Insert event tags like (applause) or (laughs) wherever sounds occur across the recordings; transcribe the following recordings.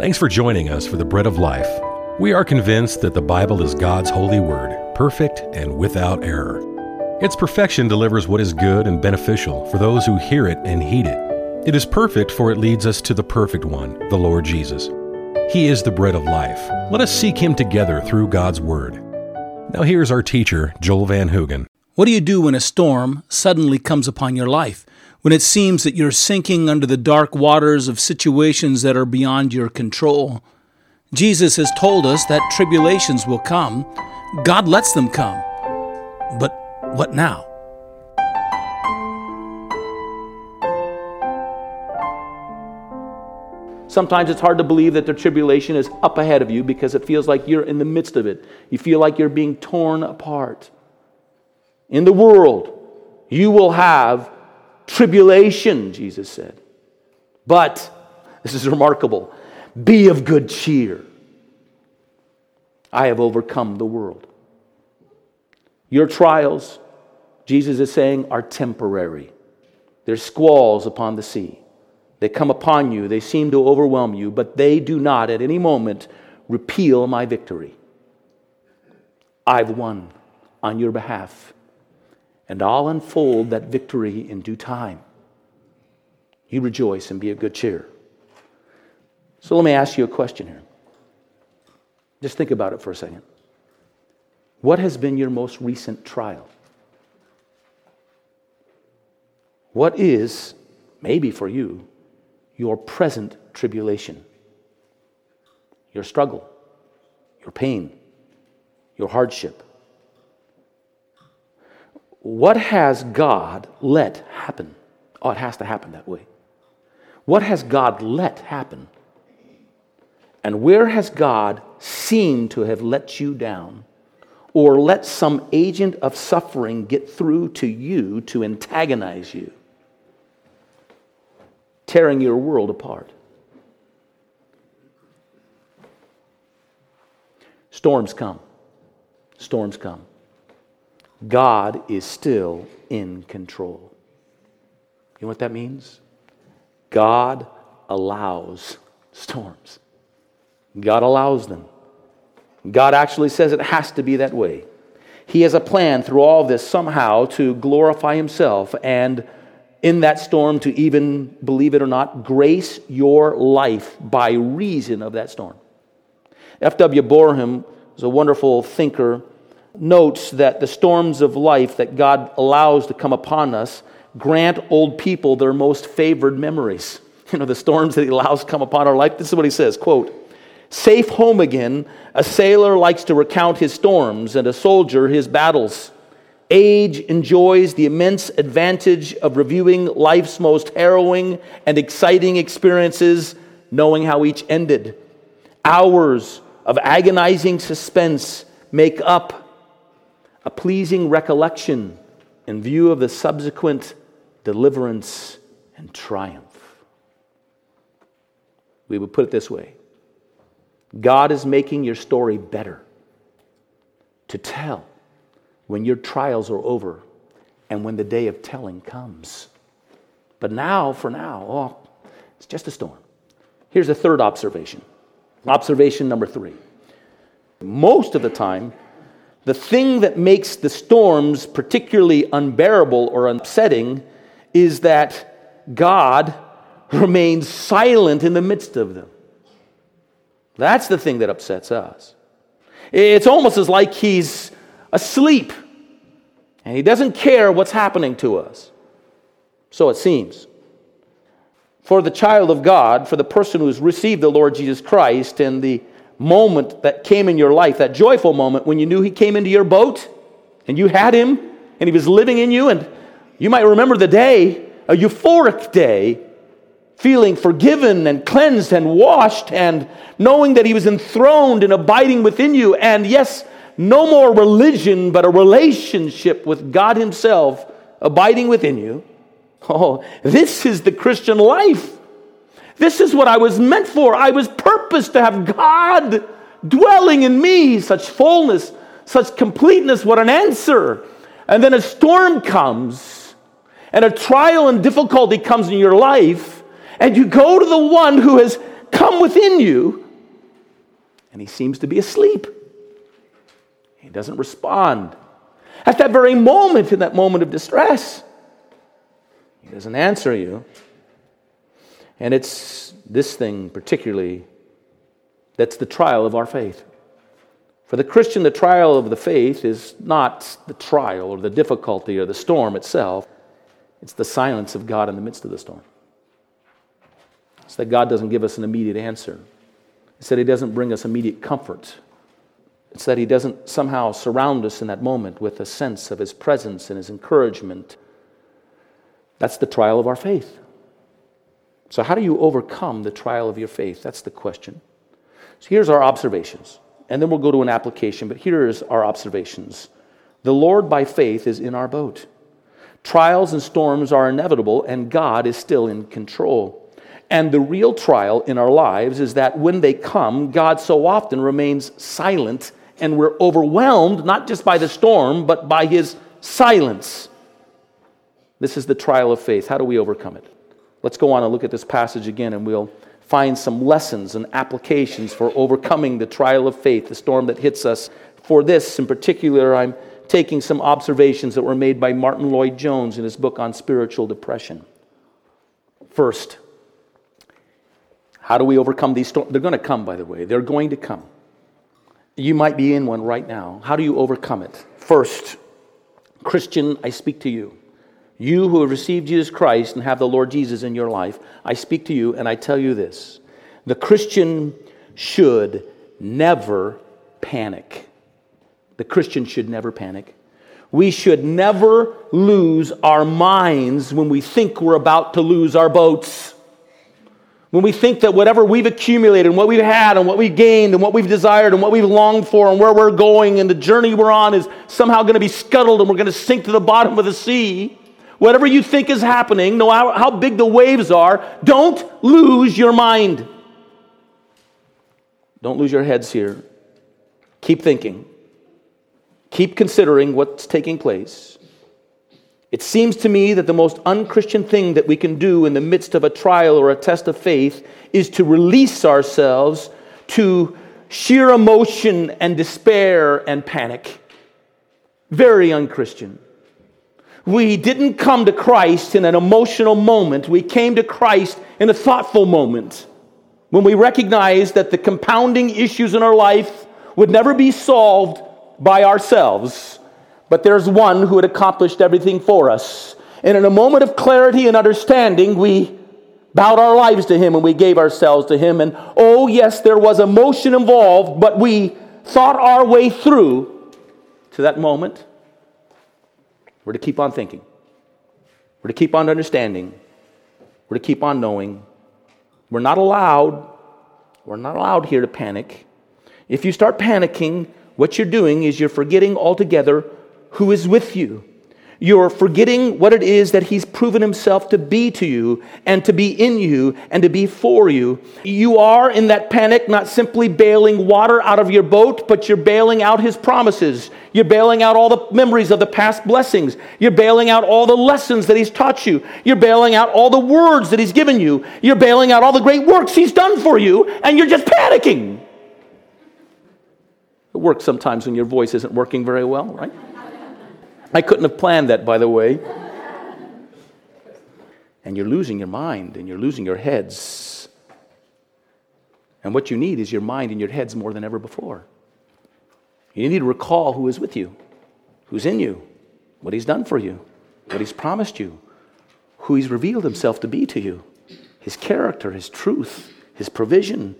Thanks for joining us for the Bread of Life. We are convinced that the Bible is God's holy word, perfect and without error. Its perfection delivers what is good and beneficial for those who hear it and heed it. It is perfect, for it leads us to the perfect one, the Lord Jesus. He is the bread of life. Let us seek him together through God's word. Now, here's our teacher, Joel Van Hoogen. What do you do when a storm suddenly comes upon your life? When it seems that you're sinking under the dark waters of situations that are beyond your control? Jesus has told us that tribulations will come. God lets them come. But what now? Sometimes it's hard to believe that the tribulation is up ahead of you because it feels like you're in the midst of it. You feel like you're being torn apart. In the world, you will have tribulation, Jesus said. But, this is remarkable, be of good cheer. I have overcome the world. Your trials, Jesus is saying, are temporary. They're squalls upon the sea. They come upon you, they seem to overwhelm you, but they do not at any moment repeal my victory. I've won on your behalf, and I'll unfold that victory in due time. You rejoice and be of good cheer. So let me ask you a question here. Just think about it for a second. What has been your most recent trial? What is, maybe for you, your present tribulation, your struggle, your pain, your hardship. What has God let happen? Oh, it has to happen that way. What has God let happen? And where has God seemed to have let you down or let some agent of suffering get through to you to antagonize you? tearing your world apart. Storms come. Storms come. God is still in control. You know what that means? God allows storms. God allows them. God actually says it has to be that way. He has a plan through all this somehow to glorify Himself and in that storm to even, believe it or not, grace your life by reason of that storm. F.W. Boreham is a wonderful thinker, notes that the storms of life that God allows to come upon us grant old people their most favored memories. You know, the storms that he allows come upon our life. This is what he says, quote, Safe home again, a sailor likes to recount his storms and a soldier his battles. Age enjoys the immense advantage of reviewing life's most harrowing and exciting experiences, knowing how each ended. Hours of agonizing suspense make up a pleasing recollection in view of the subsequent deliverance and triumph. We would put it this way God is making your story better to tell when your trials are over and when the day of telling comes. But now, for now, oh, it's just a storm. Here's a third observation. Observation number three. Most of the time, the thing that makes the storms particularly unbearable or upsetting is that God remains silent in the midst of them. That's the thing that upsets us. It's almost as like He's asleep. And he doesn't care what's happening to us. So it seems. For the child of God, for the person who's received the Lord Jesus Christ, and the moment that came in your life, that joyful moment when you knew he came into your boat and you had him and he was living in you, and you might remember the day, a euphoric day, feeling forgiven and cleansed and washed, and knowing that he was enthroned and abiding within you, and yes, no more religion, but a relationship with God Himself abiding within you. Oh, this is the Christian life. This is what I was meant for. I was purposed to have God dwelling in me, such fullness, such completeness. What an answer. And then a storm comes, and a trial and difficulty comes in your life, and you go to the one who has come within you, and he seems to be asleep. He doesn't respond. At that very moment, in that moment of distress, he doesn't answer you. And it's this thing particularly that's the trial of our faith. For the Christian, the trial of the faith is not the trial or the difficulty or the storm itself, it's the silence of God in the midst of the storm. It's that God doesn't give us an immediate answer, it's that He doesn't bring us immediate comfort. It's that He doesn't somehow surround us in that moment with a sense of His presence and His encouragement. That's the trial of our faith. So, how do you overcome the trial of your faith? That's the question. So, here's our observations, and then we'll go to an application, but here's our observations. The Lord, by faith, is in our boat. Trials and storms are inevitable, and God is still in control. And the real trial in our lives is that when they come, God so often remains silent, and we're overwhelmed not just by the storm, but by his silence. This is the trial of faith. How do we overcome it? Let's go on and look at this passage again, and we'll find some lessons and applications for overcoming the trial of faith, the storm that hits us. For this in particular, I'm taking some observations that were made by Martyn Lloyd-Jones in his book on spiritual depression. First, how do we overcome these storms? They're going to come, by the way. They're going to come. You might be in one right now. How do you overcome it? First, Christian, I speak to you. You who have received Jesus Christ and have the Lord Jesus in your life, I speak to you and I tell you this the Christian should never panic. The Christian should never panic. We should never lose our minds when we think we're about to lose our boats. When we think that whatever we've accumulated and what we've had and what we've gained and what we've desired and what we've longed for and where we're going and the journey we're on is somehow going to be scuttled and we're going to sink to the bottom of the sea, Whatever you think is happening, no matter how big the waves are, don't lose your mind. Don't lose your heads here. Keep thinking. Keep considering what's taking place. It seems to me that the most unchristian thing that we can do in the midst of a trial or a test of faith is to release ourselves to sheer emotion and despair and panic. Very unchristian. We didn't come to Christ in an emotional moment. We came to Christ in a thoughtful moment when we recognized that the compounding issues in our life would never be solved by ourselves, but there's one who had accomplished everything for us. And in a moment of clarity and understanding, we bowed our lives to Him and we gave ourselves to Him. And oh, yes, there was emotion involved, but we thought our way through to that moment. We're to keep on thinking. We're to keep on understanding. We're to keep on knowing. We're not allowed, we're not allowed here to panic. If you start panicking, what you're doing is you're forgetting altogether who is with you. You're forgetting what it is that He's proven Himself to be to you and to be in you and to be for you. You are in that panic not simply bailing water out of your boat, but you're bailing out His promises. You're bailing out all the memories of the past blessings. You're bailing out all the lessons that He's taught you. You're bailing out all the words that He's given you. You're bailing out all the great works He's done for you, and you're just panicking. It works sometimes when your voice isn't working very well, right? I couldn't have planned that, by the way. And you're losing your mind and you're losing your heads. And what you need is your mind and your heads more than ever before. You need to recall who is with you, who's in you, what he's done for you, what he's promised you, who he's revealed himself to be to you, his character, his truth, his provision.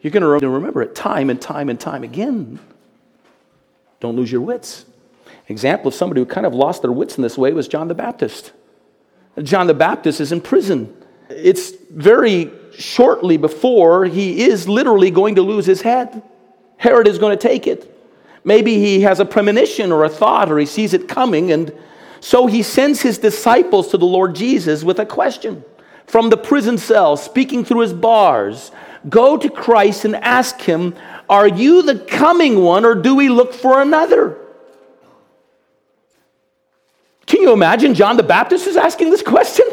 You're going to remember it time and time and time again. Don't lose your wits example of somebody who kind of lost their wits in this way was John the Baptist. John the Baptist is in prison. It's very shortly before he is literally going to lose his head. Herod is going to take it. Maybe he has a premonition or a thought or he sees it coming, and so he sends his disciples to the Lord Jesus with a question from the prison cell, speaking through his bars. Go to Christ and ask him, Are you the coming one, or do we look for another? Can you imagine John the Baptist is asking this question?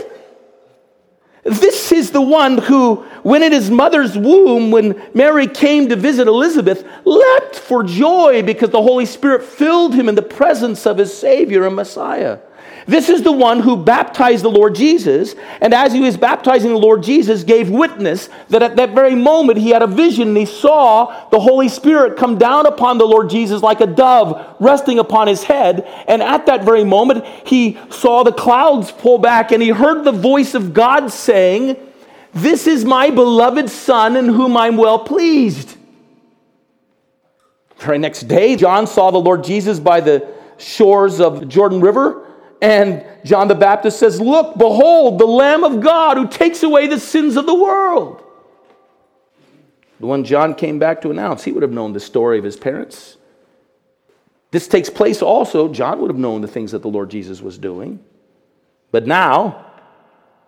This is the one who when in his mother's womb, when Mary came to visit Elizabeth, leapt for joy because the Holy Spirit filled him in the presence of his Savior and Messiah. This is the one who baptized the Lord Jesus, and as he was baptizing the Lord Jesus, gave witness that at that very moment he had a vision and he saw the Holy Spirit come down upon the Lord Jesus like a dove resting upon his head. And at that very moment, he saw the clouds pull back and he heard the voice of God saying, This is my beloved Son in whom I'm well pleased. The very next day, John saw the Lord Jesus by the shores of the Jordan River. And John the Baptist says, Look, behold, the Lamb of God who takes away the sins of the world. The one John came back to announce, he would have known the story of his parents. This takes place also, John would have known the things that the Lord Jesus was doing. But now,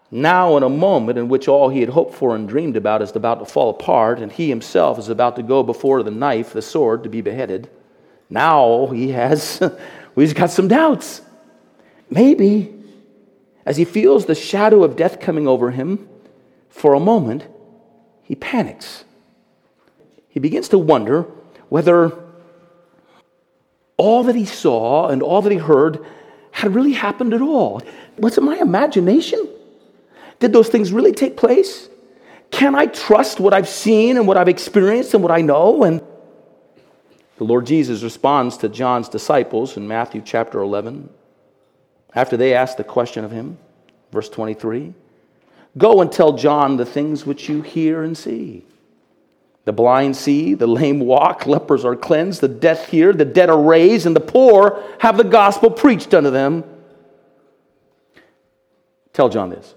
now in a moment in which all he had hoped for and dreamed about is about to fall apart, and he himself is about to go before the knife, the sword, to be beheaded, now he has, well, (laughs) he's got some doubts. Maybe, as he feels the shadow of death coming over him, for a moment, he panics. He begins to wonder whether all that he saw and all that he heard had really happened at all. Was it my imagination? Did those things really take place? Can I trust what I've seen and what I've experienced and what I know? And the Lord Jesus responds to John's disciples in Matthew chapter 11 after they asked the question of him, verse 23 Go and tell John the things which you hear and see. The blind see, the lame walk, lepers are cleansed, the deaf hear, the dead are raised, and the poor have the gospel preached unto them. Tell John this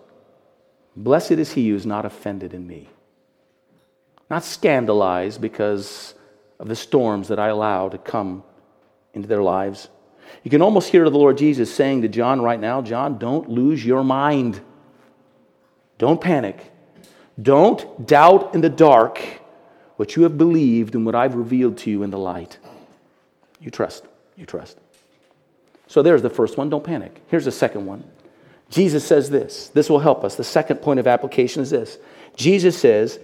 Blessed is he who is not offended in me, not scandalized because of the storms that I allow to come into their lives. You can almost hear the Lord Jesus saying to John right now John, don't lose your mind. Don't panic. Don't doubt in the dark what you have believed and what I've revealed to you in the light. You trust. You trust. So there's the first one. Don't panic. Here's the second one. Jesus says this. This will help us. The second point of application is this Jesus says,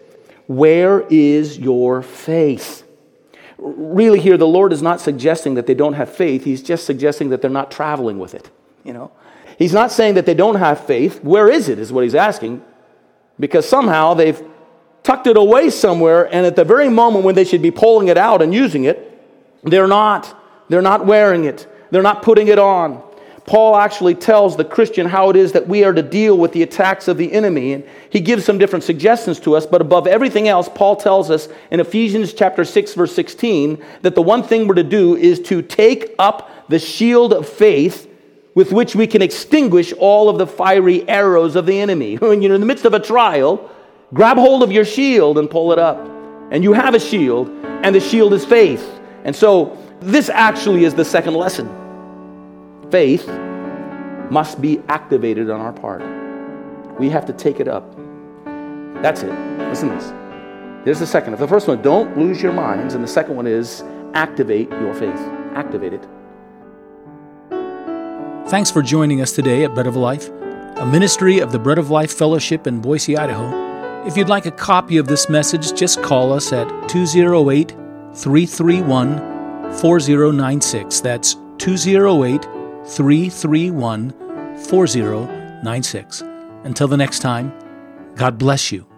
Where is your faith? Really here the lord is not suggesting that they don't have faith. He's just suggesting that they're not traveling with it you know? He's not saying that they don't have faith. Where is it is what he's asking. Because somehow they've tucked it away somewhere and at the very moment when they should be pulling it out and using it they're not they're not wearing it. They're not putting it on Paul actually tells the Christian how it is that we are to deal with the attacks of the enemy. And he gives some different suggestions to us, but above everything else, Paul tells us in Ephesians chapter 6, verse 16, that the one thing we're to do is to take up the shield of faith with which we can extinguish all of the fiery arrows of the enemy. (laughs) When you're in the midst of a trial, grab hold of your shield and pull it up. And you have a shield, and the shield is faith. And so, this actually is the second lesson faith must be activated on our part. We have to take it up. That's it. Listen to this. There's the second. The first one, don't lose your minds. And the second one is activate your faith. Activate it. Thanks for joining us today at Bread of Life, a ministry of the Bread of Life Fellowship in Boise, Idaho. If you'd like a copy of this message, just call us at 208 331 4096. That's 208 331 4096. Until the next time, God bless you